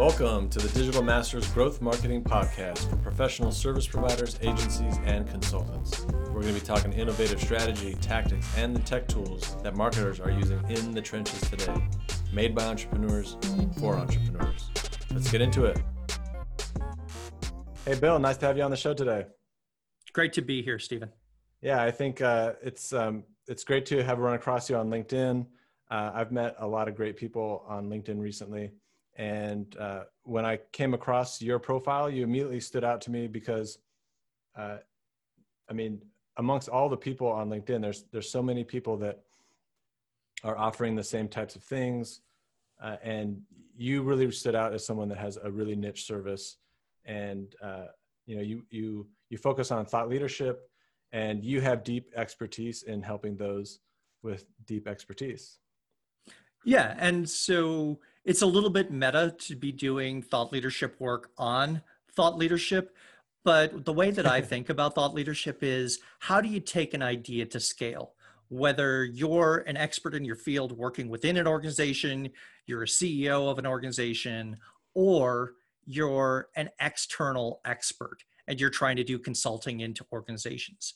Welcome to the Digital Masters Growth Marketing Podcast for professional service providers, agencies, and consultants. We're going to be talking innovative strategy, tactics, and the tech tools that marketers are using in the trenches today, made by entrepreneurs for entrepreneurs. Let's get into it. Hey, Bill, nice to have you on the show today. Great to be here, Stephen. Yeah, I think uh, it's um, it's great to have run across you on LinkedIn. Uh, I've met a lot of great people on LinkedIn recently and uh, when I came across your profile, you immediately stood out to me because, uh, I mean, amongst all the people on LinkedIn, there's there's so many people that are offering the same types of things, uh, and you really stood out as someone that has a really niche service, and uh, you know you you you focus on thought leadership, and you have deep expertise in helping those with deep expertise. Yeah, and so it's a little bit meta to be doing thought leadership work on thought leadership. But the way that I think about thought leadership is how do you take an idea to scale? Whether you're an expert in your field working within an organization, you're a CEO of an organization, or you're an external expert and you're trying to do consulting into organizations.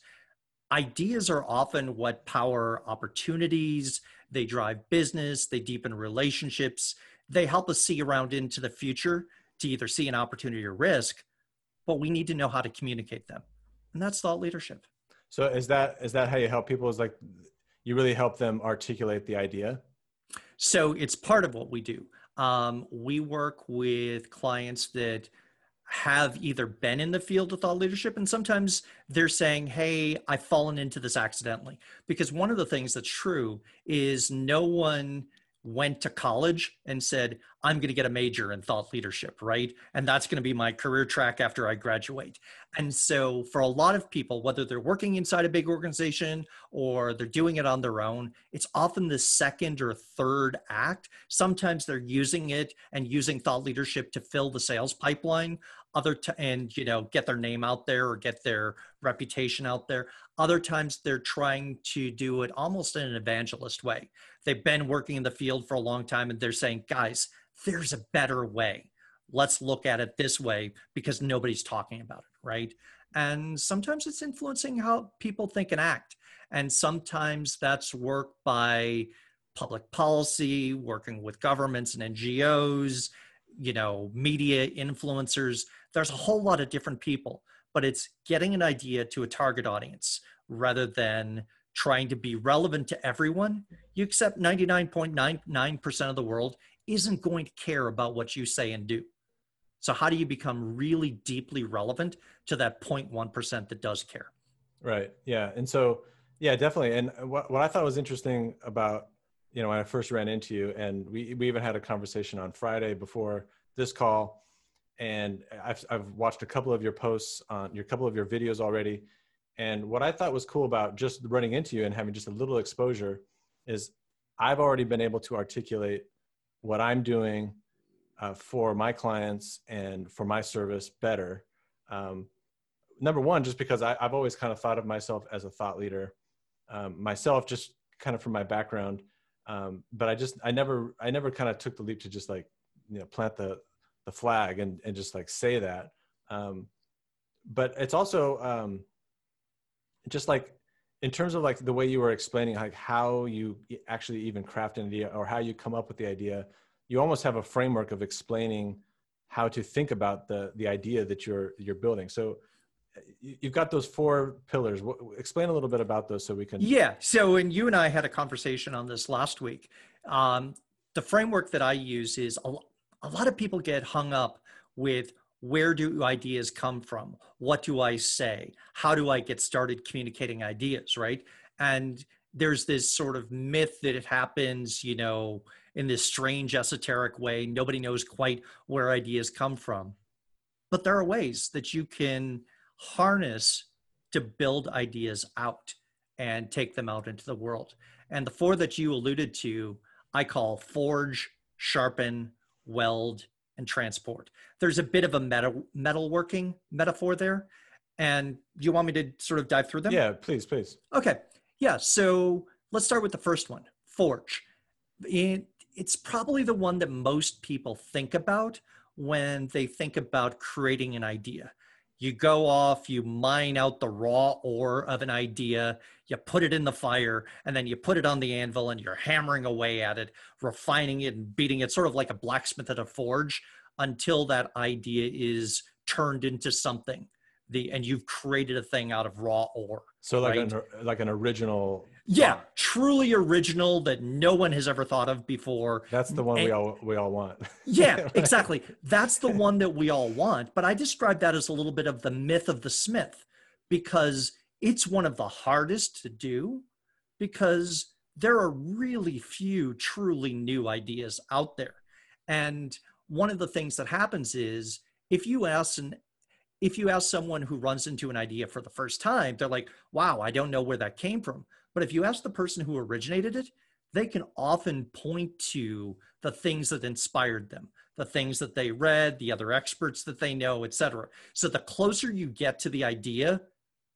Ideas are often what power opportunities, they drive business, they deepen relationships, they help us see around into the future to either see an opportunity or risk, but we need to know how to communicate them. And that's thought leadership. So is that is that how you help people is like you really help them articulate the idea? So it's part of what we do. Um, we work with clients that have either been in the field of thought leadership and sometimes they're saying hey i've fallen into this accidentally because one of the things that's true is no one went to college and said, I'm going to get a major in thought leadership, right? And that's going to be my career track after I graduate. And so, for a lot of people, whether they're working inside a big organization or they're doing it on their own, it's often the second or third act. Sometimes they're using it and using thought leadership to fill the sales pipeline other t- and you know get their name out there or get their reputation out there. Other times they're trying to do it almost in an evangelist way. They've been working in the field for a long time and they're saying guys there's a better way. Let's look at it this way because nobody's talking about it right? And sometimes it's influencing how people think and act. And sometimes that's work by public policy working with governments and ngos you know media influencers there's a whole lot of different people but it's getting an idea to a target audience rather than trying to be relevant to everyone. You accept 99.99% of the world isn't going to care about what you say and do. So how do you become really deeply relevant to that 0.1% that does care? Right. Yeah. And so yeah definitely. And what, what i thought was interesting about you know when i first ran into you and we, we even had a conversation on friday before this call. And I've, I've watched a couple of your posts on your couple of your videos already. And what i thought was cool about just running into you and having just a little exposure is i've already been able to articulate what i'm doing uh, for my clients and for my service better. Um, number one just because I, have always kind of thought of myself as a thought leader um, myself just kind of from my background um, but i just i never i never kind of took the leap to just like you know plant the the flag and and just like say that. Um, but it's also um, just like in terms of like the way you were explaining like how you actually even craft an idea or how you come up with the idea you almost have a framework of explaining how to think about the the idea that you're you're building. So you've got those four pillars explain a little bit about those so we can yeah so when you and i had a conversation on this last week um, the framework that i use is a, a lot of people get hung up with where do ideas come from? What do I say? How do I get started communicating ideas, right? And there's this sort of myth that it happens, you know, in this strange esoteric way. Nobody knows quite where ideas come from. But there are ways that you can harness to build ideas out and take them out into the world. And the four that you alluded to, I call forge, sharpen, weld, and transport. There's a bit of a metal metalworking metaphor there. And you want me to sort of dive through them? Yeah, please, please. Okay. Yeah. So let's start with the first one forge. It, it's probably the one that most people think about when they think about creating an idea. You go off, you mine out the raw ore of an idea, you put it in the fire, and then you put it on the anvil and you're hammering away at it, refining it and beating it, sort of like a blacksmith at a forge, until that idea is turned into something. The, and you've created a thing out of raw ore. So like right? an like an original. Yeah, truly original that no one has ever thought of before. That's the one And- we all we all want. Yeah, exactly. That's the one that we all want. But I describe that as a little bit of the myth of the Smith because it's one of the hardest to do because there are really few truly new ideas out there. And one of the things that happens is if you ask an if you ask someone who runs into an idea for the first time, they're like, wow, I don't know where that came from. But if you ask the person who originated it, they can often point to the things that inspired them, the things that they read, the other experts that they know, et cetera. So the closer you get to the idea,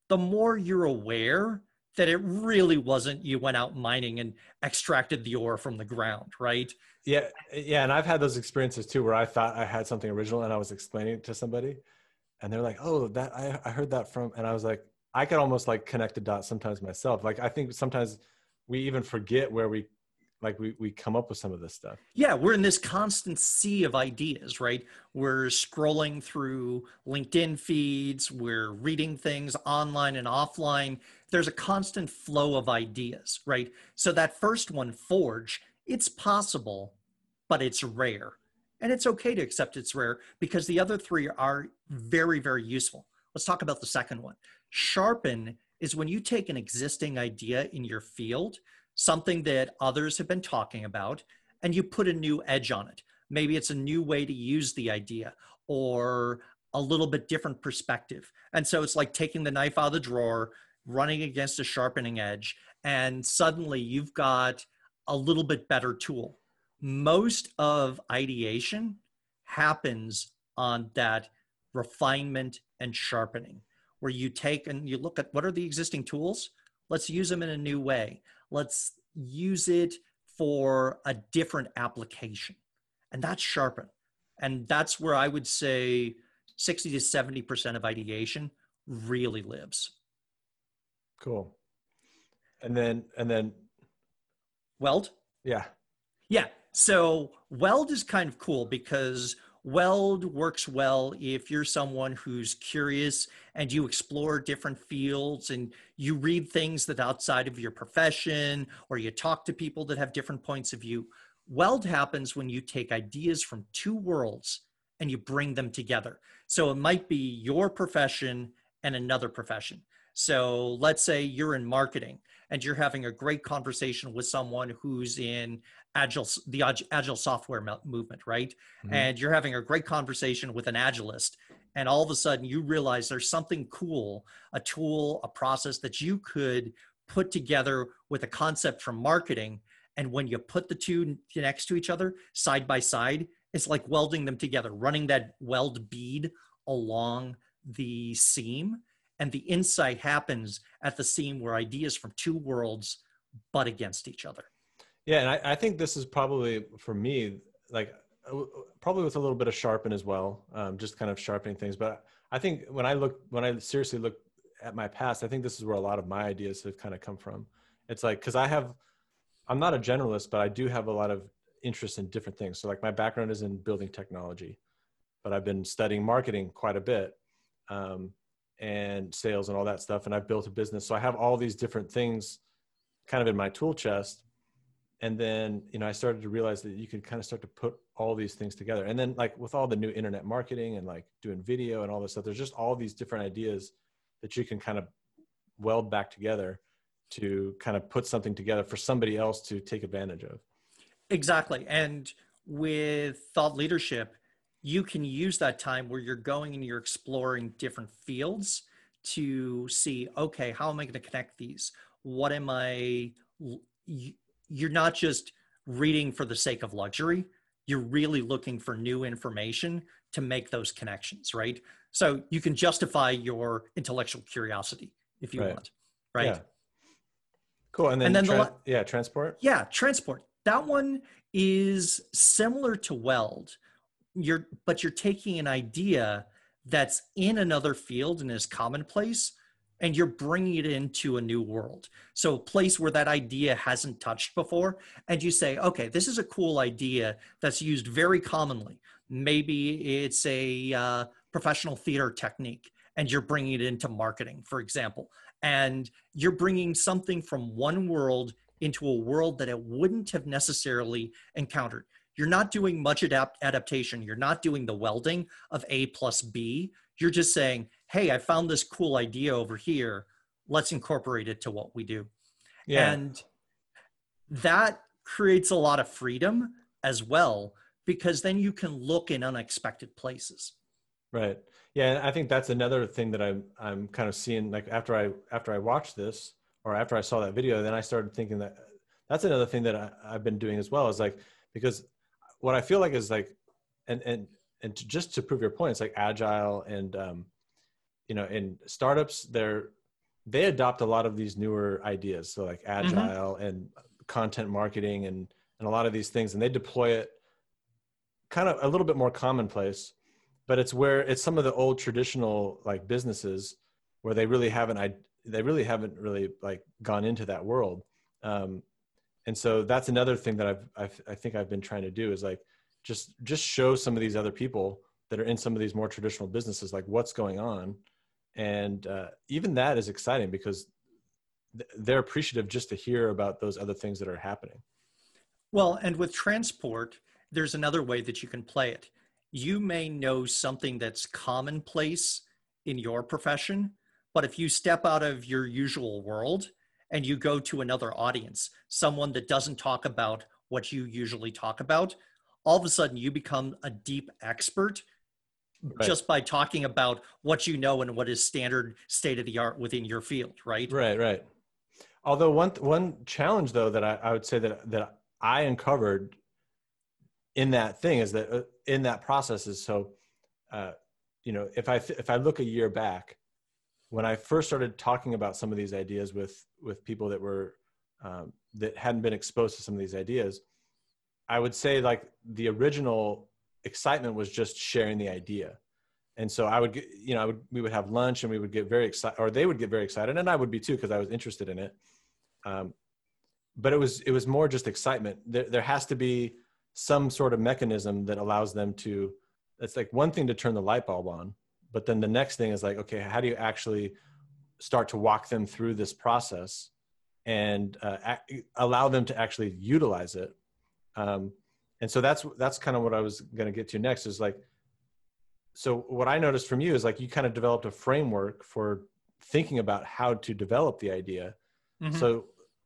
the more you're aware that it really wasn't you went out mining and extracted the ore from the ground, right? Yeah, yeah, and I've had those experiences too, where I thought I had something original, and I was explaining it to somebody, and they're like, "Oh, that I, I heard that from," and I was like, I could almost like connect the dots sometimes myself. Like I think sometimes we even forget where we, like we we come up with some of this stuff. Yeah, we're in this constant sea of ideas, right? We're scrolling through LinkedIn feeds, we're reading things online and offline. There's a constant flow of ideas, right? So that first one, Forge, it's possible, but it's rare. And it's okay to accept it's rare because the other three are very, very useful. Let's talk about the second one. Sharpen is when you take an existing idea in your field, something that others have been talking about, and you put a new edge on it. Maybe it's a new way to use the idea or a little bit different perspective. And so it's like taking the knife out of the drawer, running against a sharpening edge, and suddenly you've got a little bit better tool. Most of ideation happens on that refinement and sharpening, where you take and you look at what are the existing tools? Let's use them in a new way. Let's use it for a different application. And that's sharpen. And that's where I would say 60 to 70% of ideation really lives. Cool. And then and then Weld? yeah, Yeah. So weld is kind of cool because weld works well if you're someone who's curious and you explore different fields and you read things that outside of your profession or you talk to people that have different points of view. Weld happens when you take ideas from two worlds and you bring them together. So it might be your profession and another profession. So let's say you're in marketing and you're having a great conversation with someone who's in agile the agile software movement right? Mhm. and you're having a great conversation with an agilist and all of a sudden you realize there's something cool a tool a process that you could put together with a concept from marketing. And when you put the two next to each other side by side it's like welding them together running that weld bead along the seam and the insight happens at the scene where ideas from two worlds butt against each other Yeah, and I, I think this is probably for me like uh, probably with a little bit of sharpen as well, um, just kind of sharpening things. But I think when I look when I seriously look at my past, I think this is where a lot of my ideas have kind of come from. It's like because I have I'm not a generalist, but I do have a lot of interest in different things. So like my background is in building technology, but I've been studying marketing quite a bit. Um, and sales and all that stuff and i've built a business. So i have all these different things kind of in my tool chest. And then you know i started to realize that you could kind of start to put all these things together. And then like with all the new internet marketing and like doing video and all this stuff there's just all these different ideas that you can kind of weld back together to kind of put something together for somebody else to take advantage of. Exactly. And with thought leadership, you can use that time where you're going and you're exploring different fields to see, okay, how am I going to connect these? What am I? you- You're not just reading for the sake of luxury. You're really looking for new information to make those connections, right? So you can justify your intellectual curiosity if you Right. want, right? yeah cool and then, And then the yeah transport Yeah, transport. That one is similar to weld. You're but you're taking an idea that's in another field and is commonplace and you're bringing it into a new world. So a place where that idea hasn't touched before and you say okay this is a cool idea that's used very commonly. Maybe it's a uh, professional theater technique and you're bringing it into marketing for example. And you're bringing something from one world into a world that it wouldn't have necessarily encountered you're not doing much adapt- adaptation. You're not doing the welding of a plus b. You're just saying hey i found this cool idea over here. Let's incorporate it to what we do. Yeah. and that creates a lot of freedom as well because then you can look in unexpected places. Right. Yeah i think that's another thing that i'm i'm kind of seeing like after i after i watched this or after i saw that video then i started thinking that that's another thing that I, i've been doing as well is like because what I feel like is like, and and and to, just to prove your point, it's like agile and um, you know, in startups, they're they adopt a lot of these newer ideas, so like mm-hmm. agile mm-hmm. and content marketing and and a lot of these things, and they deploy it kind of a little bit more commonplace, but it's where it's some of the old traditional like businesses where they really haven't I they really haven't really like gone into that world. Um, and so that's another thing that I've, I've i think i've been trying to do is like just just show some of these other people that are in some of these more traditional businesses like what's going on. And uh, even that is exciting because th- they're appreciative just to hear about those other things that are happening. Well and with transport there's another way that you can play it. You may know something that's commonplace in your profession but if you step out of your usual world and you go to another audience, someone that doesn't talk about what you usually talk about, all of a sudden you become a deep expert right. just by talking about what you know and what is standard state of the art within your field, right? Right, right. Although one one challenge though that I, I would say that that I uncovered in that thing is that uh, in that process is so uh, you know if I if I look a year back when I first started talking about some of these ideas with with people that were um, that hadn't been exposed to some of these ideas, I would say like the original excitement was just sharing the idea. And so I would, get, you know, I would, we would have lunch and we would get very excited, or they would get very excited, and I would be too because I was interested in it. Um, but it was it was more just excitement. There, there has to be some sort of mechanism that allows them to. It's like one thing to turn the light bulb on, but then the next thing is like okay how do you actually start to walk them through this process and uh, a- allow them to actually utilize it um, and so that's that's kind of what i was going to get to next is like so what i noticed from you is like you kind of developed a framework for thinking about how to develop the idea mm-hmm. so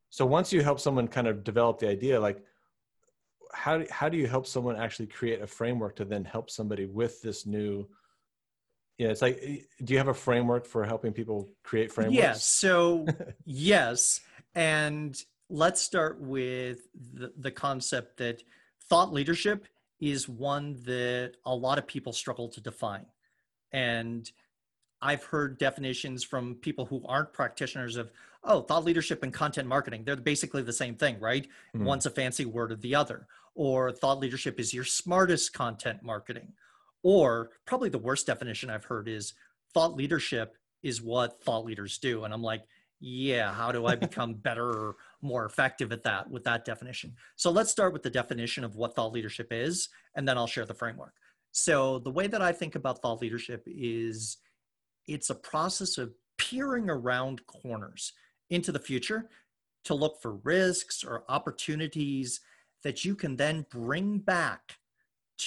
so once you help someone kind of develop the idea like how, how do you help someone actually create a framework to then help somebody with this new yeah it's like eh, do you have a framework for helping people create frameworks? yes so yes and let's start with the, the concept that thought leadership is one that a lot of people struggle to define. And i've heard definitions from people who aren't practitioners of oh thought leadership and content marketing they're basically the same thing right? Mm-hmm. one's a fancy word of the other. Or thought leadership is your smartest content marketing or probably the worst definition I've heard is thought leadership is what thought leaders do. And I'm like, yeah, how do I become better or more effective at that with that definition? So let's start with the definition of what thought leadership is, and then I'll share the framework. So the way that I think about thought leadership is it's a process of peering around corners into the future to look for risks or opportunities that you can then bring back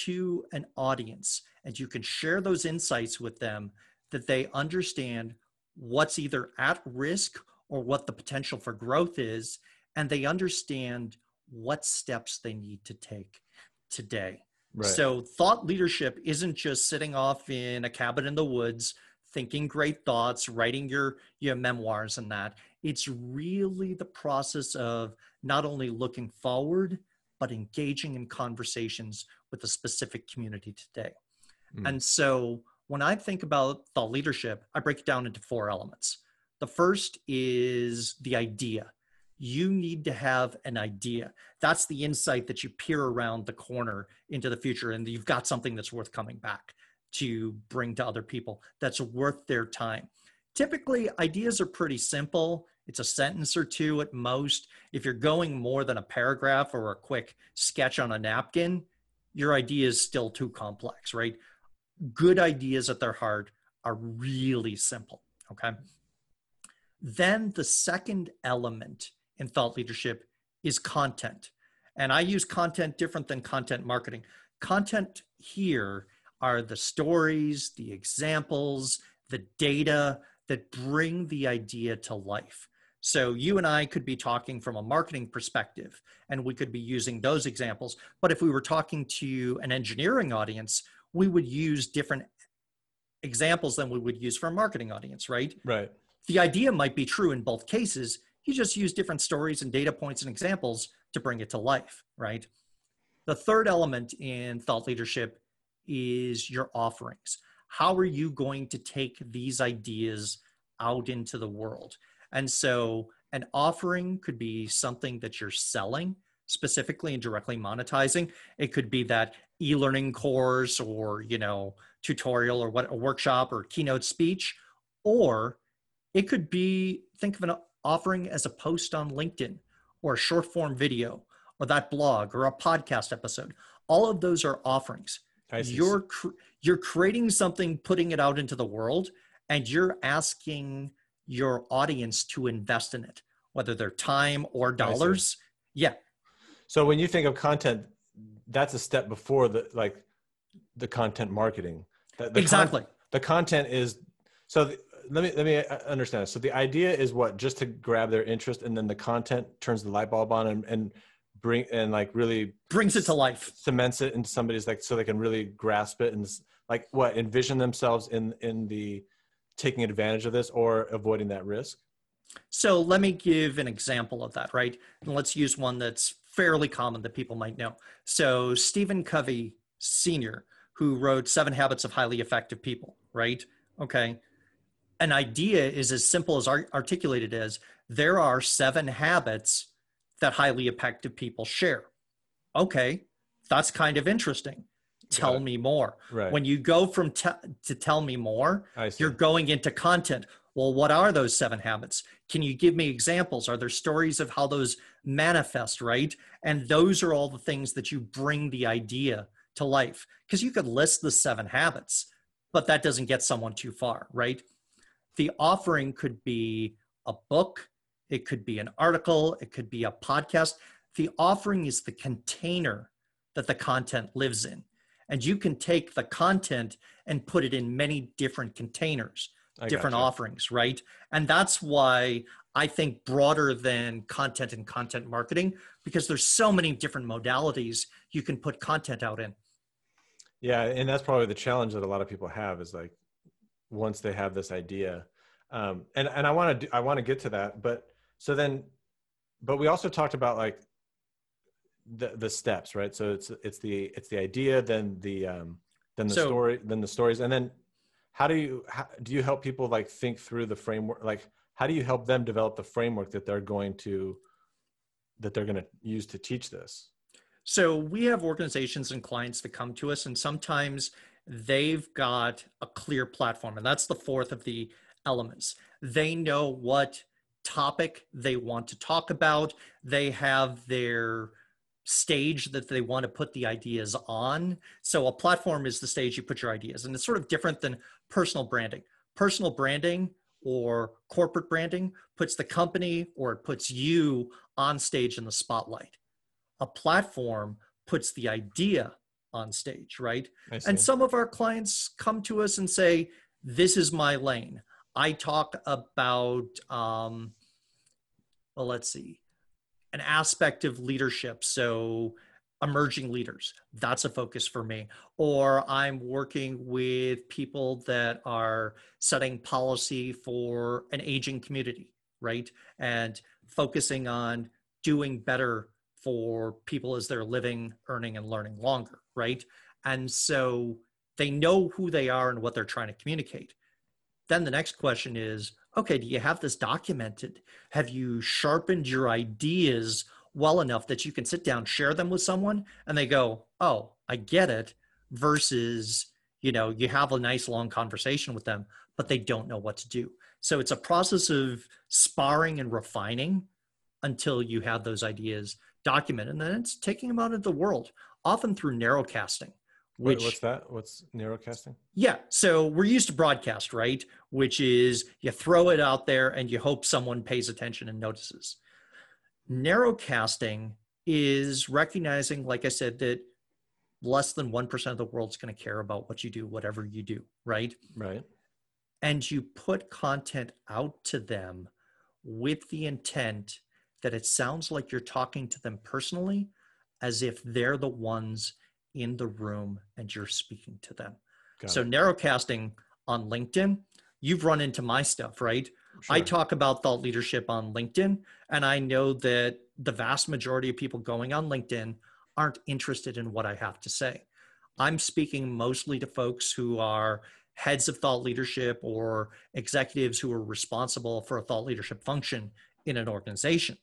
to an audience and you can share those insights with them that they understand what's either at risk or what the potential for growth is and they understand what steps they need to take today right. so thought leadership isn't just sitting off in a cabin in the woods thinking great thoughts writing your your memoirs and that it's really the process of not only looking forward but engaging in conversations with a specific community today. Mm. And so when I think about thought leadership, I break it down into four elements. The first is the idea. you need to have an idea. That's the insight that you peer around the corner into the future, and you've got something that's worth coming back to bring to other people that's worth their time. Typically, ideas are pretty simple. It's a sentence or two at most. If you're going more than a paragraph or a quick sketch on a napkin, your idea is still too complex, right? Good ideas at their heart are really simple, okay? Then the second element in thought leadership is content. And I use content different than content marketing. Content here are the stories, the examples, the data that bring the idea to life. So you and I could be talking from a marketing perspective and we could be using those examples. But if we were talking to an engineering audience, we would use different examples than we would use for a marketing audience, right? Right. The idea might be true in both cases. You just use different stories and data points and examples to bring it to life, right? The third element in thought leadership is your offerings. How are you going to take these ideas out into the world? And so, an offering could be something that you're selling specifically and directly monetizing. It could be that e-learning course or, you know, tutorial or what a workshop or keynote speech or it could be think of an offering as a post on LinkedIn or a short form video or that blog or a podcast episode. All of those are offerings. You're cr- you're creating something, putting it out into the world, and you're asking your audience to invest in it, whether they're time or dollars. Yeah. So when you think of content, that's a step before the like the content marketing. The, the exactly. Con- the content is so. The, let me let me uh, understand. So the idea is what? Just to grab their interest, and then the content turns the light bulb on and, and bring and like really brings it to life, cements it into somebody's like so they can really grasp it and like what envision themselves in in the taking advantage of this or avoiding that risk. So let me give an example of that, right? And let's use one that's fairly common that people might know. So Stephen Covey Sr., who wrote Seven Habits of Highly Effective People, right? Okay an idea is as simple as articulated as there are seven habits that highly effective people share. Okay, that's kind of interesting. Tell me more. Right. When you go from te- to tell me more, you're going into content. Well, what are those seven habits? Can you give me examples? Are there stories of how those manifest, right? And those are all the things that you bring the idea to life. Because you could list the seven habits, but that doesn't get someone too far, right? the offering could be a book, it could be an article, it could be a podcast. The offering is the container that the content lives in. And you can take the content and put it in many different containers, I different offerings, right? And that's why I think broader than content and content marketing, because there's so many different modalities you can put content out in. Yeah, and that's probably the challenge that a lot of people have is like once they have this idea um, and and i want to i want to get to that but so then but we also talked about like the the steps right? So it's it's the it's the idea then the um then the so, story then the stories. And then how do you how, do you help people like think through the framework like how do you help them develop the framework that they're going to that they're going to use to teach this? So we have organizations and clients that come to us and sometimes they've got a clear platform and that's the fourth of the elements. They know what topic they want to talk about. They have their stage that they want to put the ideas on. So a platform is the stage you put your ideas and it's sort of different than personal branding. Personal branding or corporate branding puts the company or it puts you on stage in the spotlight. A platform puts the idea on stage, right? And some of our clients come to us and say, This is my lane. I talk about, um, well, let's see, an aspect of leadership. So, emerging leaders, that's a focus for me. Or I'm working with people that are setting policy for an aging community, right? And focusing on doing better for people as they're living, earning, and learning longer, right? And so they know who they are and what they're trying to communicate. Then the next question is okay, do you have this documented? Have you sharpened your ideas well enough that you can sit down, share them with someone, and they go, oh, I get it, versus, you know, you have a nice long conversation with them, but they don't know what to do. So it's a process of sparring and refining until you have those ideas documented. And then it's taking them out into the world, often through narrowcasting. Which, Wait, what's that? What's narrowcasting? Yeah. So we're used to broadcast, right? Which is you throw it out there and you hope someone pays attention and notices. Narrowcasting is recognizing, like I said, that less than 1% of the world's going to care about what you do, whatever you do, right? Right. And you put content out to them with the intent that it sounds like you're talking to them personally as if they're the ones in the room and you're speaking to them. Got so it. narrowcasting on LinkedIn, you've run into my stuff, right? Sure. I talk about thought leadership on LinkedIn, and I know that the vast majority of people going on LinkedIn aren't interested in what I have to say. I'm speaking mostly to folks who are heads of thought leadership or executives who are responsible for a thought leadership function in an organization.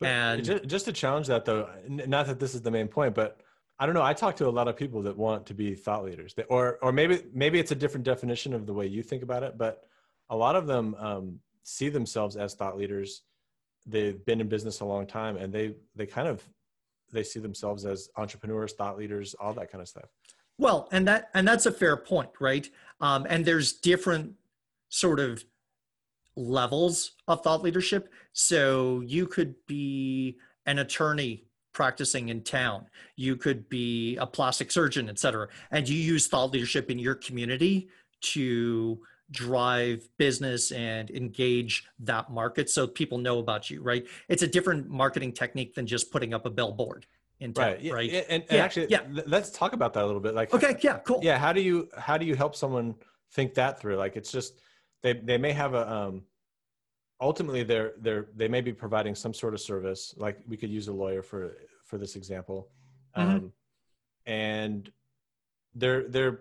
But and just, just to challenge that though, not that this is the main point, but I don't know. I talk to a lot of people that want to be thought leaders, or or maybe maybe it's a different definition of the way you think about it. But a lot of them um, see themselves as thought leaders. They've been in business a long time, and they they kind of they see themselves as entrepreneurs, thought leaders, all that kind of stuff. Well, and that and that's a fair point, right? Um, and there's different sort of levels of thought leadership. So you could be an attorney practicing in town. You could be a plastic surgeon, et cetera. And you use thought leadership in your community to drive business and engage that market so people know about you, right? It's a different marketing technique than just putting up a billboard. In town, right. right. And, and yeah. actually, yeah. let's talk about that a little bit. Like, okay, yeah, cool. Yeah. How do you, how do you help someone think that through? Like, it's just, they, they may have a, um, ultimately they're they're they may be providing some sort of service like we could use a lawyer for for this example. Mm-hmm. um, and they're they're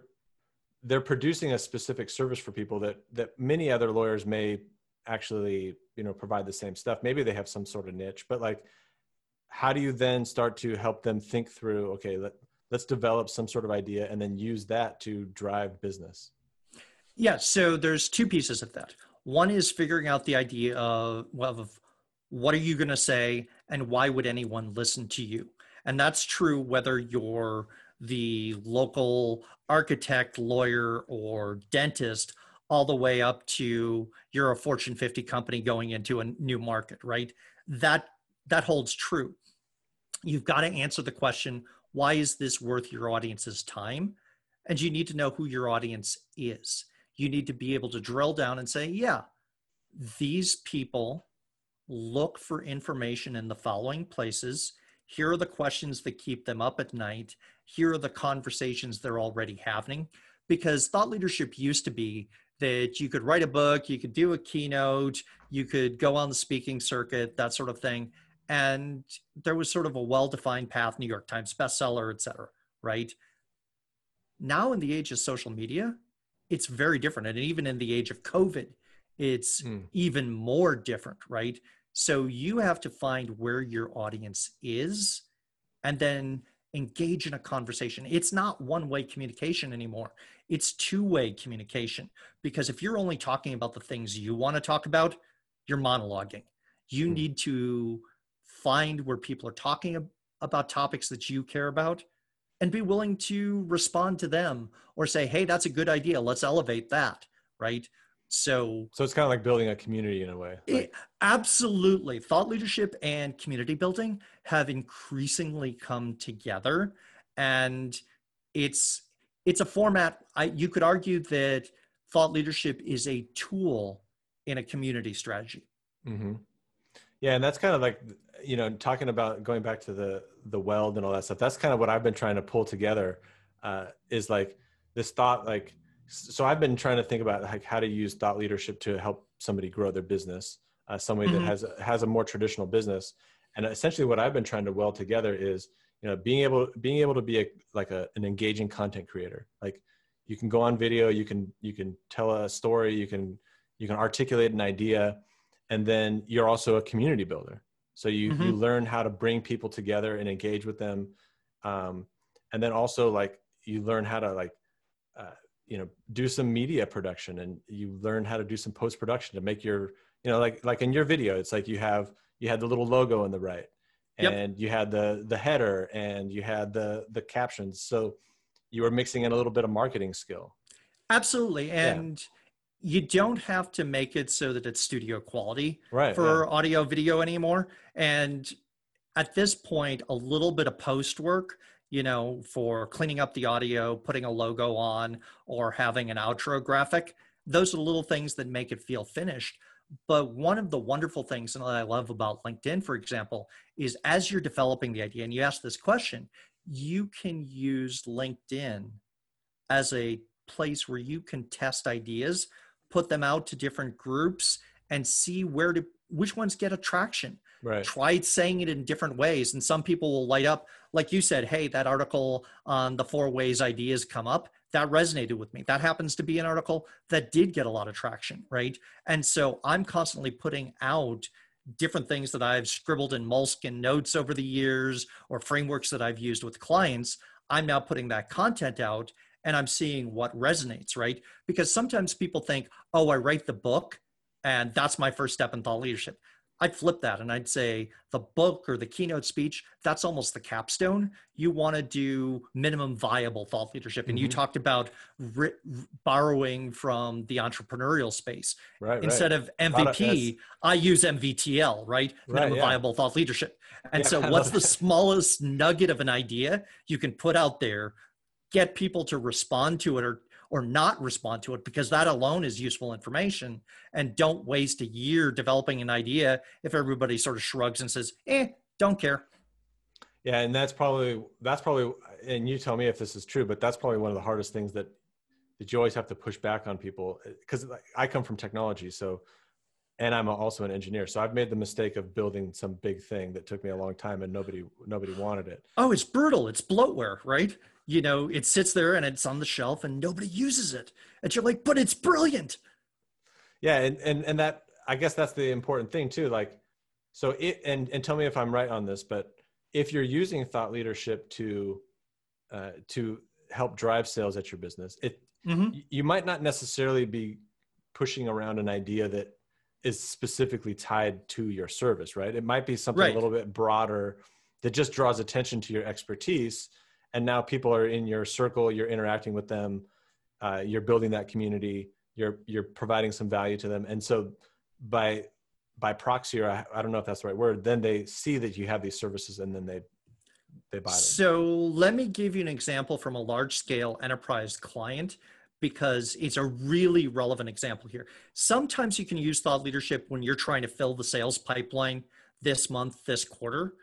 they're producing a specific service for people that that many other lawyers may actually you know provide the same stuff. Maybe they have some sort of niche but like how do you then start to help them think through okay let, let's develop some sort of idea and then use that to drive business? Yeah so there's two pieces of that one is figuring out the idea of, of what are you going to say and why would anyone listen to you? And that's true whether you're the local architect, lawyer, or dentist, all the way up to you're a Fortune 50 company going into a new market, right? That that holds true. You've got to answer the question, why is this worth your audience's time? And you need to know who your audience is you need to be able to drill down and say, yeah, these people look for information in the following places. Here are the questions that keep them up at night. Here are the conversations they're already having. Because thought leadership used to be that you could write a book, you could do a keynote, you could go on the speaking circuit, that sort of thing. And there was sort of a well defined path, New York Times bestseller, et cetera, right? Now, in the age of social media, it's very different. And even in the age of COVID, it's mm. even more different, right? So you have to find where your audience is and then engage in a conversation. It's not one way communication anymore, it's two way communication. Because if you're only talking about the things you want to talk about, you're monologuing. You mm. need to find where people are talking about topics that you care about and be willing to respond to them or say, hey, that's a good idea. Let's elevate that. Right. So, so it's kind of like building a community in a way. Like, it, absolutely. Thought leadership and community building have increasingly come together. And it's, it's a format. I, you could argue that thought leadership is a tool in a community strategy. Mm-hmm. Yeah. And that's kind of like you know, talking about going back to the the weld and all that stuff. That's kind of what I've been trying to pull together. Uh, is like this thought, like so. I've been trying to think about like how to use thought leadership to help somebody grow their business. Uh, somebody mm-hmm. that has has a more traditional business, and essentially what I've been trying to weld together is you know being able being able to be a like a, an engaging content creator. Like you can go on video, you can you can tell a story, you can you can articulate an idea and then you're also a community builder so you Mhm. you learn how to bring people together and engage with them um, and then also like you learn how to like uh, you know do some media production and you learn how to do some post production to make your you know like like in your video it's like you have you had the little logo on the right Yep. and you had the the header and you had the the captions so you were mixing in a little bit of marketing skill Absolutely. And you don't have to make it so that it's studio quality right for audio video anymore. And at this point, a little bit of post work, you know, for cleaning up the audio, putting a logo on, or having an outro graphic, those are the little things that make it feel finished. But one of the wonderful things that I love about LinkedIn, for example, is as you're developing the idea and you ask this question, you can use LinkedIn as a place where you can test ideas, put them out to different groups, and see where to which ones get attraction. right Try saying it in different ways, and some people will light up. Like you said, hey, that article on the four ways ideas come up that resonated with me. That happens to be an article that did get a lot of traction, right? And so I'm constantly putting out different things that I've scribbled in Moleskine notes over the years or frameworks that I've used with clients. I'm now putting that content out and I'm seeing what resonates, right? Because sometimes people think, oh, I write the book and that's my first step in thought leadership. I'd flip that and I'd say the book or the keynote speech, that's almost the capstone. You want to do minimum viable thought leadership. And you Mhm. talked about ri- borrowing from the entrepreneurial space. right Instead right. of Lot of- MVP, I use MVTL, right? Right, Minimum yeah. viable thought leadership. And Yeah, so, what's the smallest nugget of an idea you can put out there, get people to respond to it or or not respond to it because that alone is useful information. And don't waste a year developing an idea if everybody sort of shrugs and says eh don't care. Yeah, and that's probably that's probably and you tell me if this is true, but that's probably one of the hardest things that that you always have to push back on people because I come from technology, so and I'm also an engineer, so I've made the mistake of building some big thing that took me a long time and nobody nobody wanted it. oh it's brutal. It's bloatware right you know it sits there and it's on the shelf and nobody uses it and you're like but it's brilliant Yeah, and and and that I guess that's the important thing too. Like, so it and and tell me if I'm right on this, but if you're using thought leadership to uh, to help drive sales at your business, it Mhm. you might not necessarily be pushing around an idea that is specifically tied to your service, right? It might be something Right. a little bit broader that just draws attention to your expertise, and now people are in your circle, you're interacting with them, uh, you're building that community, you're you're providing some value to them, and so by by proxy, or I, I don't know if that's the right word, then they see that you have these services, and then they they buy them. So let me give you an example from a large scale enterprise client because it's a really relevant example here. Sometimes you can use thought leadership when you're trying to fill the sales pipeline this month, this quarter.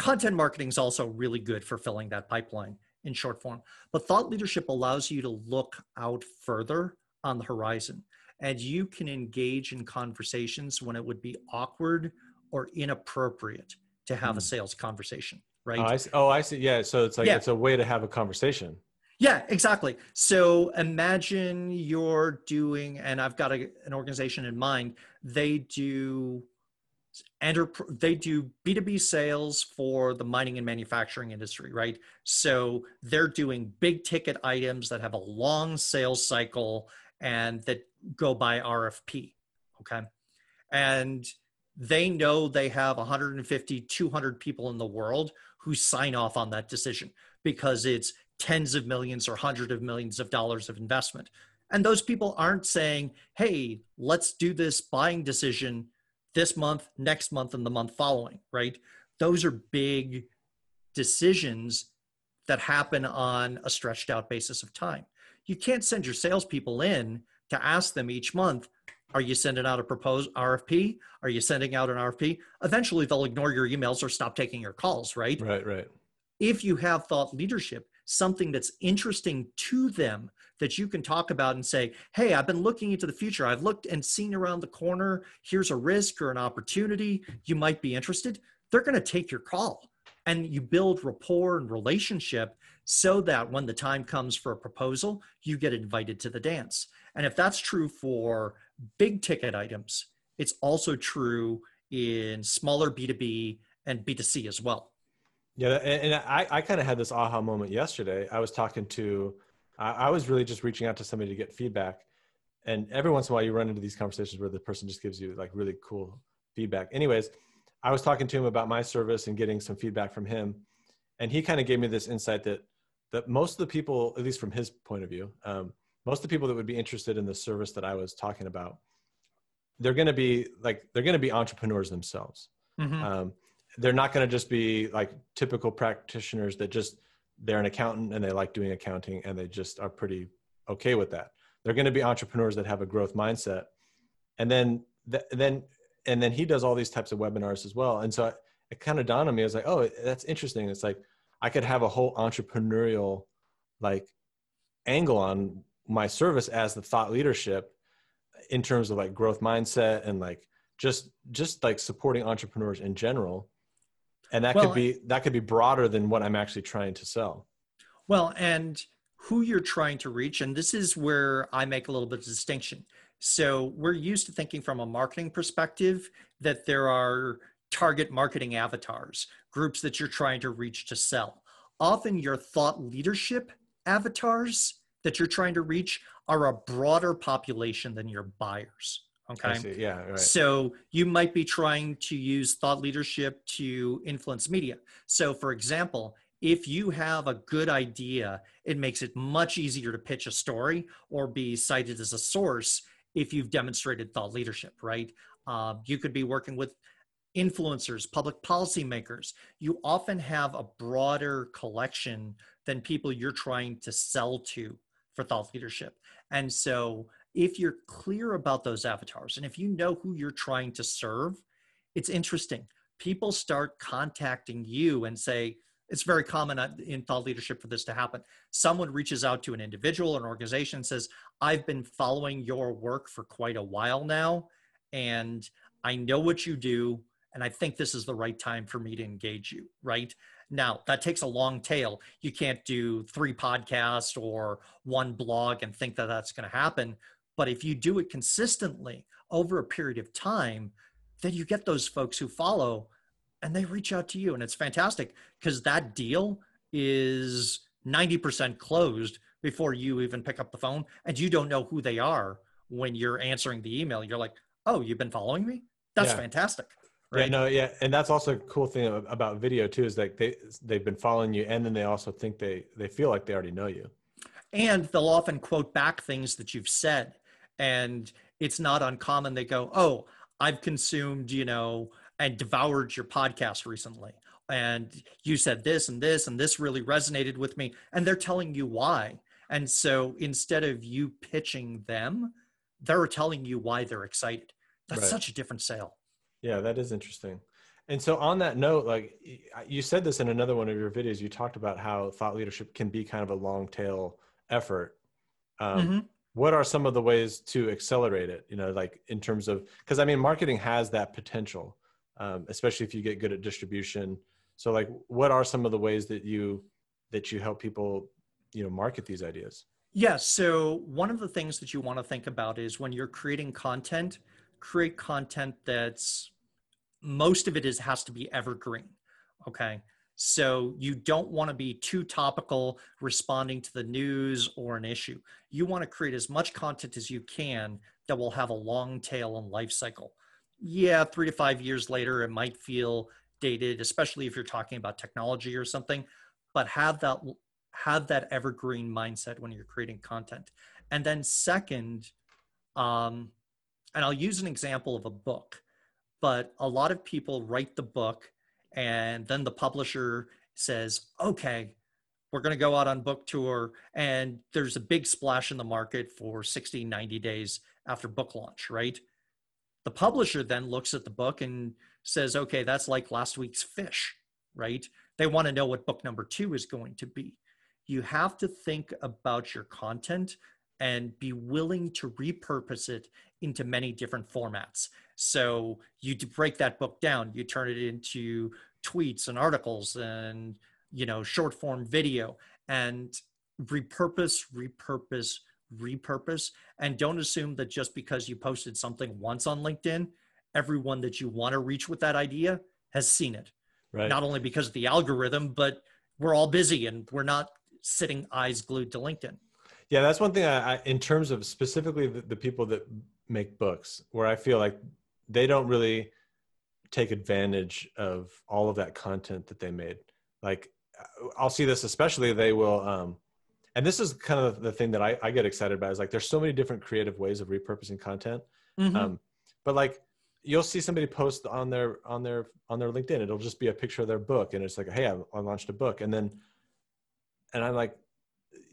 Content marketing is also really good for filling that pipeline in short form. But thought leadership allows you to look out further on the horizon and you can engage in conversations when it would be awkward or inappropriate to have a Hmm. sales conversation, right? Oh, I see. Oh, I see. Yeah. So it's like Yeah. it's a way to have a conversation. Yeah, exactly. So imagine you're doing, and I've got a, an organization in mind. They do enter, they do B2B sales for the mining and manufacturing industry, right? So they're doing big ticket items that have a long sales cycle and that go by RFP. Okay. And they know they have 150, 200 people in the world who sign off on that decision because it's tens of millions or hundreds of millions of dollars of investment. And those people aren't saying, hey, let's do this buying decision this month, next month, and the month following, right? Those are big decisions that happen on a stretched out basis of time. You can't send your salespeople in to ask them each month, are you sending out a proposed RFP? Are you sending out an RFP? Eventually, they'll ignore your emails or stop taking your calls, right? Right. Right. if you have thought leadership, something that's interesting to them that you can talk about and say, Hey, I've been looking into the future. I've looked and seen around the corner. Here's a risk or an opportunity. You might be interested. They're going to take your call and you build rapport and relationship so that when the time comes for a proposal, you get invited to the dance. And if that's true for big ticket items, it's also true in smaller B2B and B2C as well. Yeah, and, and I, I kind of had this aha moment yesterday. I was talking to, I, I was really just reaching out to somebody to get feedback. And every once in a while, you run into these conversations where the person just gives you like really cool feedback. Anyways, I was talking to him about my service and getting some feedback from him. And he kind of gave me this insight that that most of the people, at least from his point of view, um, most of the people that would be interested in the service that I was talking about, they're going to be like they're going to be entrepreneurs themselves. Mm-hmm. Um, they're not going to just be like typical practitioners that just they're an accountant and they like doing accounting and they just are pretty okay with that. They're going to be entrepreneurs that have a growth mindset, and then th- then and then he does all these types of webinars as well. And so it, it kind of dawned on me. I was like, oh, that's interesting. It's like I could have a whole entrepreneurial like angle on my service as the thought leadership in terms of like growth mindset and like just just like supporting entrepreneurs in general and that well, could be that could be broader than what i'm actually trying to sell. Well and who you're trying to reach and this is where i make a little bit of distinction. So we're used to thinking from a marketing perspective that there are target marketing avatars groups that you're trying to reach to sell. Often your thought leadership avatars that you're trying to reach are a broader population than your buyers Okay. Yeah. Right. So you might be trying to use thought leadership to influence media. So, for example, if you have a good idea, it makes it much easier to pitch a story or be cited as a source if you've demonstrated thought leadership, right? Uh, you could be working with influencers, public policy makers. You often have a broader collection than people you're trying to sell to for thought leadership. And so if you're clear about those avatars and if you know who you're trying to serve, it's interesting. People start contacting you and say, it's very common uh, in thought leadership for this to happen. Someone reaches out to an individual, an organization, and says, I've been following your work for quite a while now, and I know what you do, and I think this is the right time for me to engage you, right? Now, that takes a long tail. You can't do three podcasts or one blog and think that that's going to happen. But if you do it consistently over a period of time, then you get those folks who follow and they reach out to you. And it's fantastic because that deal is 90% closed before you even pick up the phone and you don't know who they are when you're answering the email. You're like, oh, you've been following me? That's yeah. fantastic. Right. Yeah, no, yeah, and that's also a cool thing about video too is like they they've been following you, and then they also think they they feel like they already know you, and they'll often quote back things that you've said and it's not uncommon they go oh i've consumed you know and devoured your podcast recently and you said this and this and this really resonated with me and they're telling you why. And so instead of you pitching them they're telling you why they're excited. That's right. such a different sale. Yeah that is interesting. And so on that note like you said this in another one of your videos. You talked about how thought leadership can be kind of a long tail effort. Um, mm-hmm what are some of the ways to accelerate it? You know like in terms of because i mean marketing has that potential um, especially if you get good at distribution. So like what are some of the ways that you that you help people you know market these ideas? Yeah, so one of the things that you want to think about is when you're creating content create content that's most of it is has to be evergreen okay so you don't want to be too topical responding to the news or an issue. You want to create as much content as you can that will have a long tail and life cycle. Yeah, three to five years later, it might feel dated, especially if you're talking about technology or something, but have that have that evergreen mindset when you're creating content. And then second, um, and I'll use an example of a book, but a lot of people write the book and then the publisher says okay we're going to go out on book tour. And there's a big splash in the market for 60 90 days after book launch right? The publisher then looks at the book and says okay that's like last week's fish right? They want to know what book number two is going to be. You have to think about your content and be willing to repurpose it into many different formats. So you break that book down, you turn it into tweets and articles and you know short form video and repurpose, repurpose, repurpose, and don't assume that just because you posted something once on LinkedIn, everyone that you want to reach with that idea has seen it. Right. Not only because of the algorithm, but we're all busy and we're not sitting eyes glued to LinkedIn. Yeah, that's one thing I, I in terms of specifically the, the people that make books, where I feel like they don't really take advantage of all of that content that they made. Like I'll see this especially they will um and this is kind of the thing that I, I get excited about is like there's so many different creative ways of repurposing content. Mm-hmm. Um, but like you'll see somebody post on their on their on their LinkedIn. It'll just be a picture of their book, and it's like, hey, I, I launched a book, and then, and I'm like,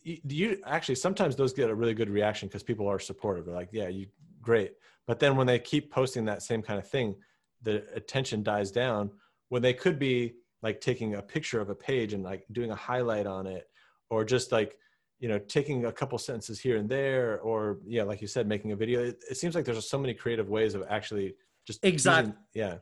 do you actually sometimes those get a really good reaction because people are supportive. They're like, yeah, you great. But then when they keep posting that same kind of thing, the attention dies down when they could be like taking a picture of a page and like doing a highlight on it, or just like you know taking a couple sentences here and there or yeah like you said making a video. It, it seems like there's so many creative ways of actually just exactly using, yeah.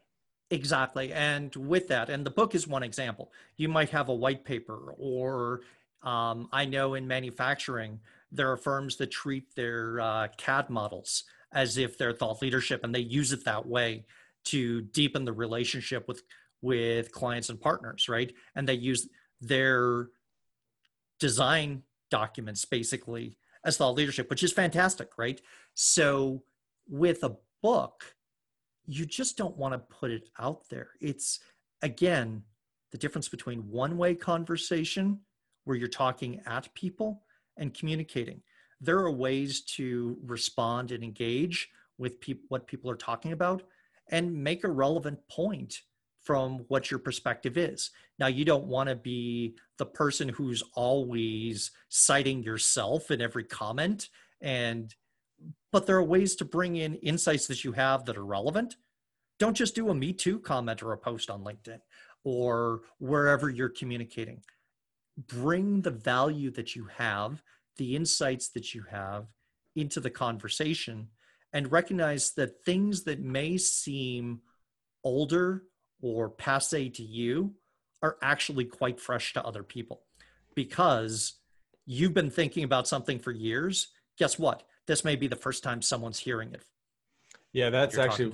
exactly. And with that and the book is one example. You might have a white paper or um, i know in manufacturing there are firms that treat their uh, cad models as if they're thought leadership and they use it that way to deepen the relationship with with clients and partners right and they use their design documents basically as thought leadership which is fantastic right so with a book you just don't want to put it out there. It's again the difference between one way conversation where you're talking at people and communicating. There are ways to respond and engage with pe- what people are talking about and make a relevant point from what your perspective is. Now, you don't want to be the person who's always citing yourself in every comment and but there are ways to bring in insights that you have that are relevant. Don't just do a Me Too comment or a post on LinkedIn or wherever you're communicating. Bring the value that you have, the insights that you have into the conversation and recognize that things that may seem older or passe to you are actually quite fresh to other people because you've been thinking about something for years. Guess what? this may be the first time someone's hearing it. Yeah, that's actually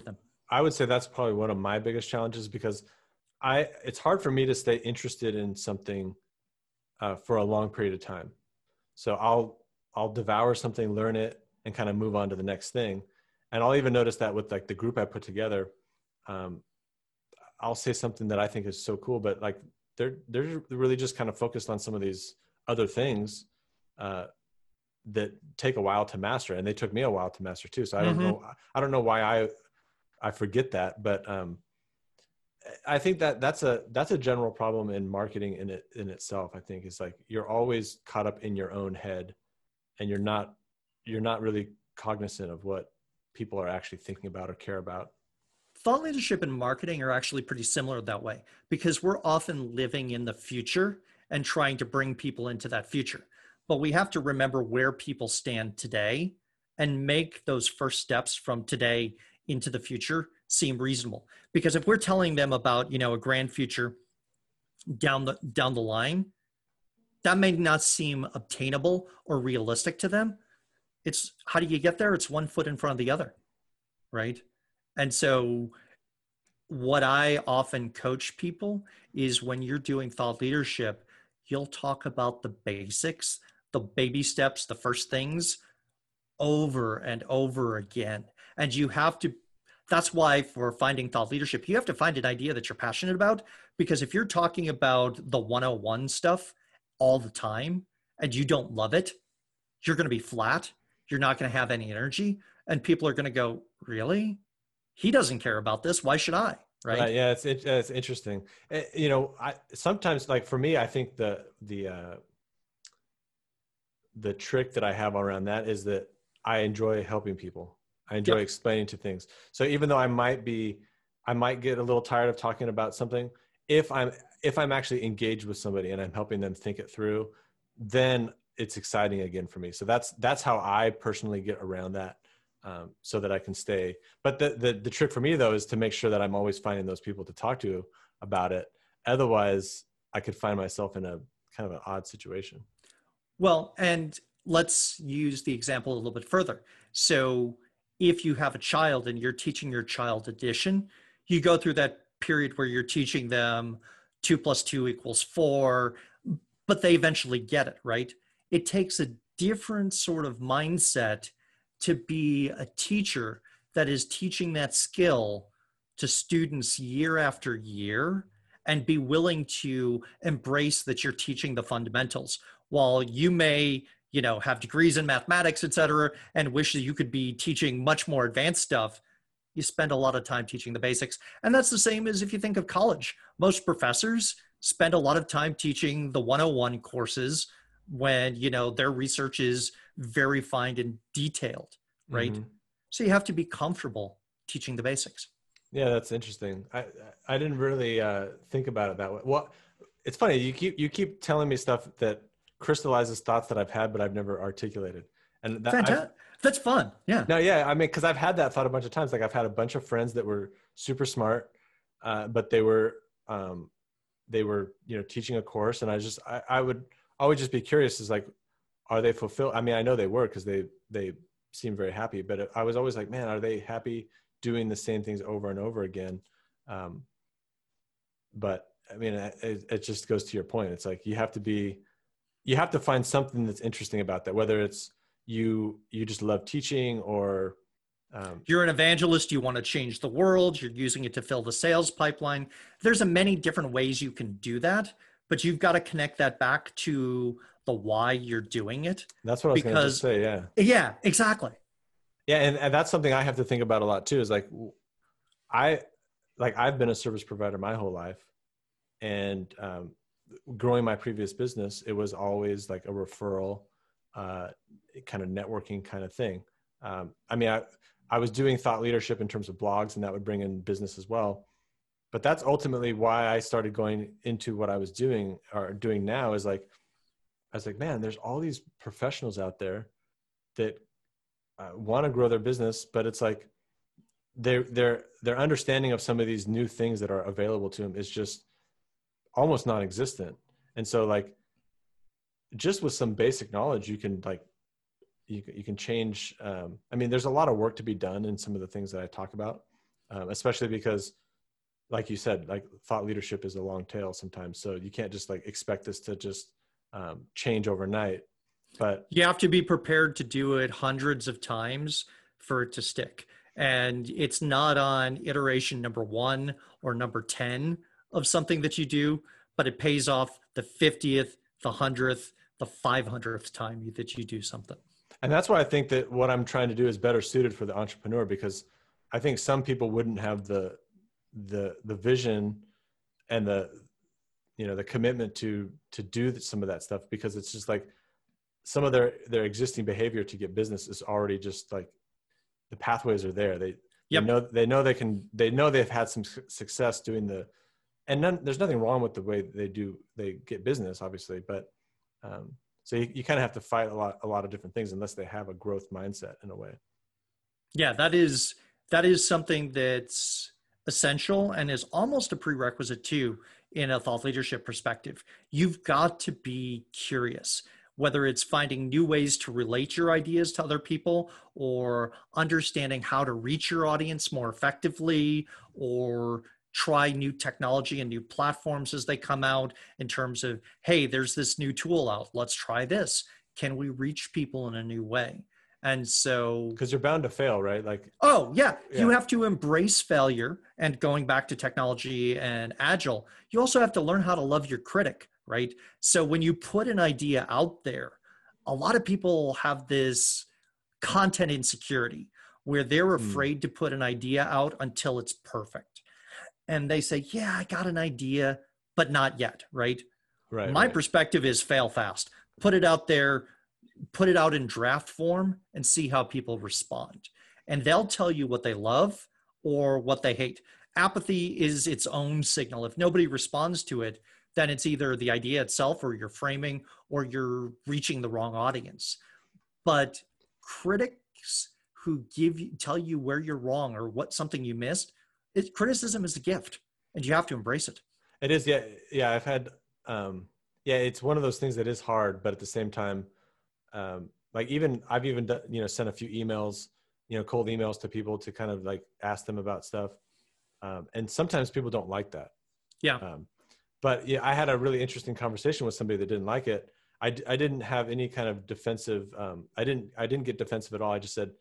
I would say that's probably one of my biggest challenges because I it's hard for me to stay interested in something uh, for a long period of time. So I'll I'll devour something, learn it, and kind of move on to the next thing. And I'll even notice that with like the group I put together, um, I'll say something that I think is so cool, but like they're they're really just kind of focused on some of these other things uh, that take a while to master and they took me a while to master too so i don't mm-hmm. know i don't know why i i forget that but um i think that that's a that's a general problem in marketing in it in itself i think is like you're always caught up in your own head and you're not you're not really cognizant of what people are actually thinking about or care about. Thought leadership and marketing are actually pretty similar that way because we're often living in the future and trying to bring people into that future. But we have to remember where people stand today and make those first steps from today into the future seem reasonable. Because if we're telling them about you know a grand future down the down the line that may not seem obtainable or realistic to them. It's how do you get there? It's one foot in front of the other right? And so what i often coach people is when you're doing thought leadership you'll talk about the basics the baby steps, the first things over and over again. And you have to, that's why for finding thought leadership, you have to find an idea that you're passionate about. Because if you're talking about the 101 stuff all the time and you don't love it, you're going to be flat. You're not going to have any energy. And people are going to go, really? He doesn't care about this. Why should I? Right. Uh, yeah, it's it, it's interesting. It, eh, you know, I sometimes like for me, I think the the uh, the trick that I have around that is that I enjoy helping people. I enjoy yep. explaining to things. So even though I might be, I might get a little tired of talking about something. If I'm if I'm actually engaged with somebody and I'm helping them think it through, then it's exciting again for me. So that's that's how I personally get around that, um, so that I can stay. But the, the the trick for me though is to make sure that I'm always finding those people to talk to about it. Otherwise, I could find myself in a kind of an odd situation. Well, and let's use the example a little bit further. So if you have a child and you're teaching your child addition, you go through that period where you're teaching them two plus two equals four, but they eventually get it, right? It takes a different sort of mindset to be a teacher that is teaching that skill to students year after year and be willing to embrace that you're teaching the fundamentals while you may you know have degrees in mathematics et cetera and wish that you could be teaching much more advanced stuff you spend a lot of time teaching the basics. And that's the same as if you think of college. Most professors spend a lot of time teaching the 101 courses when you know their research is very fine and detailed right? Mm-hmm. so you have to be comfortable teaching the basics. Yeah that's interesting. I i didn't really uh, think about it that way. Well it's funny you keep you keep telling me stuff that crystallizes thoughts that i've had but i've never articulated. And that, Fantastic. that's fun yeah. No yeah i mean because i've had that thought a bunch of times. Like i've had a bunch of friends that were super smart uh, but they were um, they were you know teaching a course and i just I, I would always just be curious is like are they fulfilled? I mean i know they were because they they seem very happy but i was always like man are they happy doing the same things over and over again? Um, but i mean it, it just goes to your point. It's like you have to be you have to find something that's interesting about that whether it's you you just love teaching or um, you're an evangelist, you want to change the world, you're using it to fill the sales pipeline. There's a many different ways you can do that, but you've got to connect that back to the why you're doing it. That's what I was going to say. Yeah. Yeah, exactly. Yeah. And, and that's something I have to think about a lot too is like, I, like I've been a service provider my whole life and, um, growing my previous business, it was always like a referral, uh, kind of networking kind of thing. Um, I mean, I, I was doing thought leadership in terms of blogs, and that would bring in business as well. But that's ultimately why I started going into what I was doing or doing now is like, I was like, man, there's all these professionals out there that uh, want to grow their business, but it's like their their their understanding of some of these new things that are available to them is just almost non-existent. And so, like, just with some basic knowledge, you can like you, you can change um, i mean there's a lot of work to be done in some of the things that i talk about um, especially because like you said like thought leadership is a long tail sometimes. So you can't just like expect this to just um, change overnight. But you have to be prepared to do it hundreds of times for it to stick. And it's not on iteration number one or number 10 of something that you do but it pays off the 50th the 100th the 500th time that you do something and that's why i think that what i'm trying to do is better suited for the entrepreneur because i think some people wouldn't have the the the vision and the you know the commitment to to do some of that stuff because it's just like some of their their existing behavior to get business is already just like the pathways are there they, yep. they know they know they can they know they've had some success doing the and none, there's nothing wrong with the way they do they get business obviously but um, so you, you kind of have to fight a lot a lot of different things unless they have a growth mindset in a way. Yeah that is that is something that's essential and is almost a prerequisite too in a thought leadership perspective. You've got to be curious whether it's finding new ways to relate your ideas to other people or understanding how to reach your audience more effectively or try new technology and new platforms as they come out in terms of hey there's this new tool out. Let's try this. Can we reach people in a new way? And so because you're bound to fail right? Like oh yeah, yeah, you have to embrace failure and going back to technology and agile. You also have to learn how to love your critic right? So when you put an idea out there a lot of people have this content insecurity where they're hmm. afraid mm. to put an idea out until it's perfect and they say, "Yeah, I got an idea, but not yet." Right. Right. My right. perspective is fail fast. Put it out there, put it out in draft form, and see how people respond. And they'll tell you what they love or what they hate. Apathy is its own signal. If nobody responds to it, then it's either the idea itself or you're framing or you're reaching the wrong audience. But critics who give you tell you where you're wrong or what something you missed it, criticism is a gift and you have to embrace it. It is. Yeah. Yeah. I've had, um, yeah, it's one of those things that is hard, but at the same time, um, like even I've even done, you know sent a few emails, you know, cold emails to people to kind of like ask them about stuff, um, and sometimes people don't like that. Yeah. Um, but yeah, I had a really interesting conversation with somebody that didn't like it. I, I didn't have any kind of defensive. Um, I didn't I didn't get defensive at all. I just said,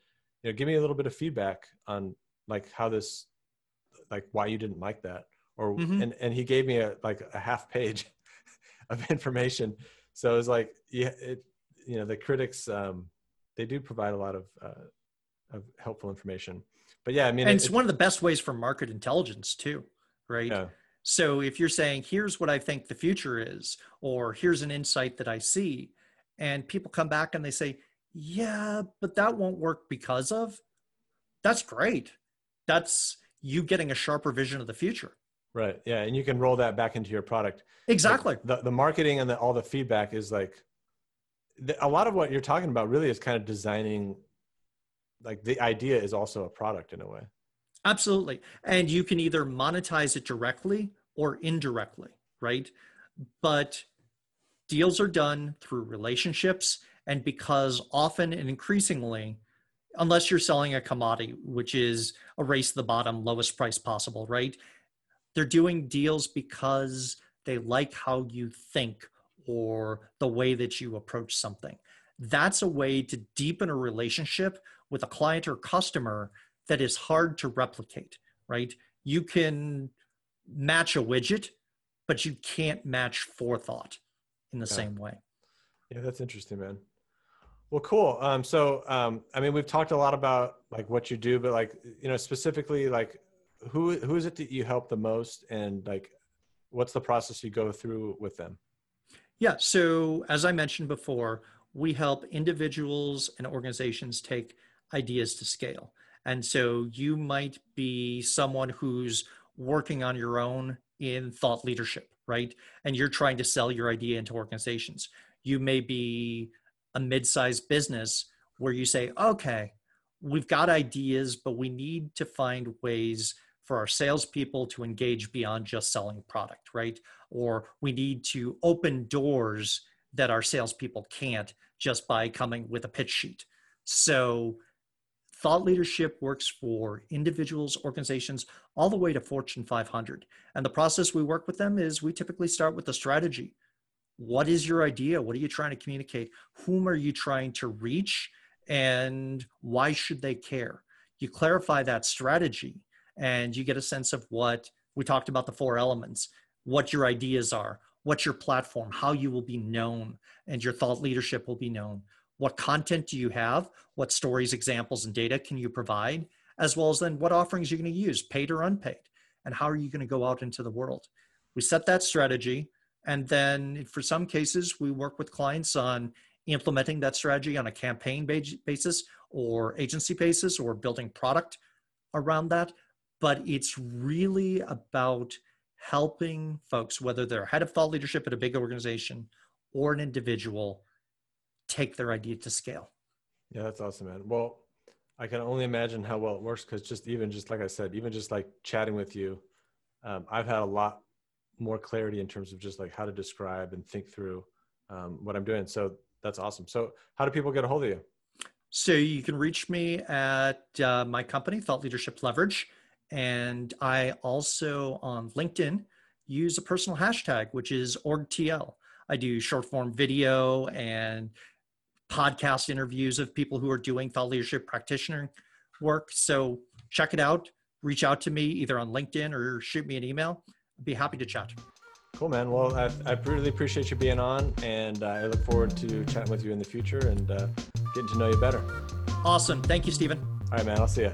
you know, give me a little bit of feedback on like how this, like why you didn't like that, or Mhm. and and he gave me a like a half page of information. So it was like, yeah, it you know the critics um, they do provide a lot of uh, of helpful information. But yeah, I mean, and it- it's one of the best ways for market intelligence too right yeah, so if you're saying here's what i think the future is or here's an insight that i see and people come back and they say yeah but that won't work because of that's great that's you getting a sharper vision of the future right, yeah, and you can roll that back into your product. exactly Like, the the marketing and the, all the feedback is like the, a lot of what you're talking about really is kind of designing like the idea is also a product in a way Absolutely. And you can either monetize it directly or indirectly, right? But deals are done through relationships. And because often and increasingly, unless you're selling a commodity, which is a race to the bottom, lowest price possible, right? They're doing deals because they like how you think or the way that you approach something. That's a way to deepen a relationship with a client or customer that is hard to replicate, right? You can match a widget, but you can't match forethought in the Yeah. same way. yeah that's interesting man well cool um so um i mean we've talked a lot about like what you do but like you know specifically like who who is it that you help the most and like what's the process you go through with them Yeah. So, as I mentioned before, we help individuals and organizations take ideas to scale. And so, you might be someone who's working on your own in thought leadership, right? And you're trying to sell your idea into organizations. You may be a mid sized business where you say, okay, we've got ideas, but we need to find ways for our salespeople to engage beyond just selling product, right? or we need to open doors that our salespeople can't just by coming with a pitch sheet. So, thought leadership works for individuals, organizations, all the way to Fortune 500. And the process we work with them is we typically start with the strategy. What is your idea? What are you trying to communicate? Whom are you trying to reach? And why should they care? You clarify that strategy and you get a sense of what we talked about the four elements what your ideas are, what your platform, how you will be known, and your thought leadership will be known. What content do you have? What stories, examples, and data can you provide? As well as then what offerings you're going to use, paid or unpaid, and how are you going to go out into the world? We set that strategy, and then for some cases, we work with clients on implementing that strategy on a campaign basis or agency basis or building product around that. But it's really about helping folks, whether they're head of thought leadership at a big organization or an individual, take their idea to scale. Yeah, that's awesome, man. Well, I can only imagine how well it works because just even just like I said, even just like chatting with you, um, I've had a lot more clarity in terms of just like how to describe and think through um, what I'm doing. So that's awesome. So how do people get a hold of you? So you can reach me at uh, my company, Thought Leadership Leverage. And I also on LinkedIn use a personal hashtag, which is OrgTL. I do short form video and podcast interviews of people who are doing thought leadership practitioner work. So check it out. Reach out to me either on LinkedIn or shoot me an email. Be happy to chat. Cool, man. Well, I, I really appreciate you being on, and uh, I look forward to chatting with you in the future and uh, getting to know you better. Awesome. Thank you, Stephen. All right, man. I'll see you.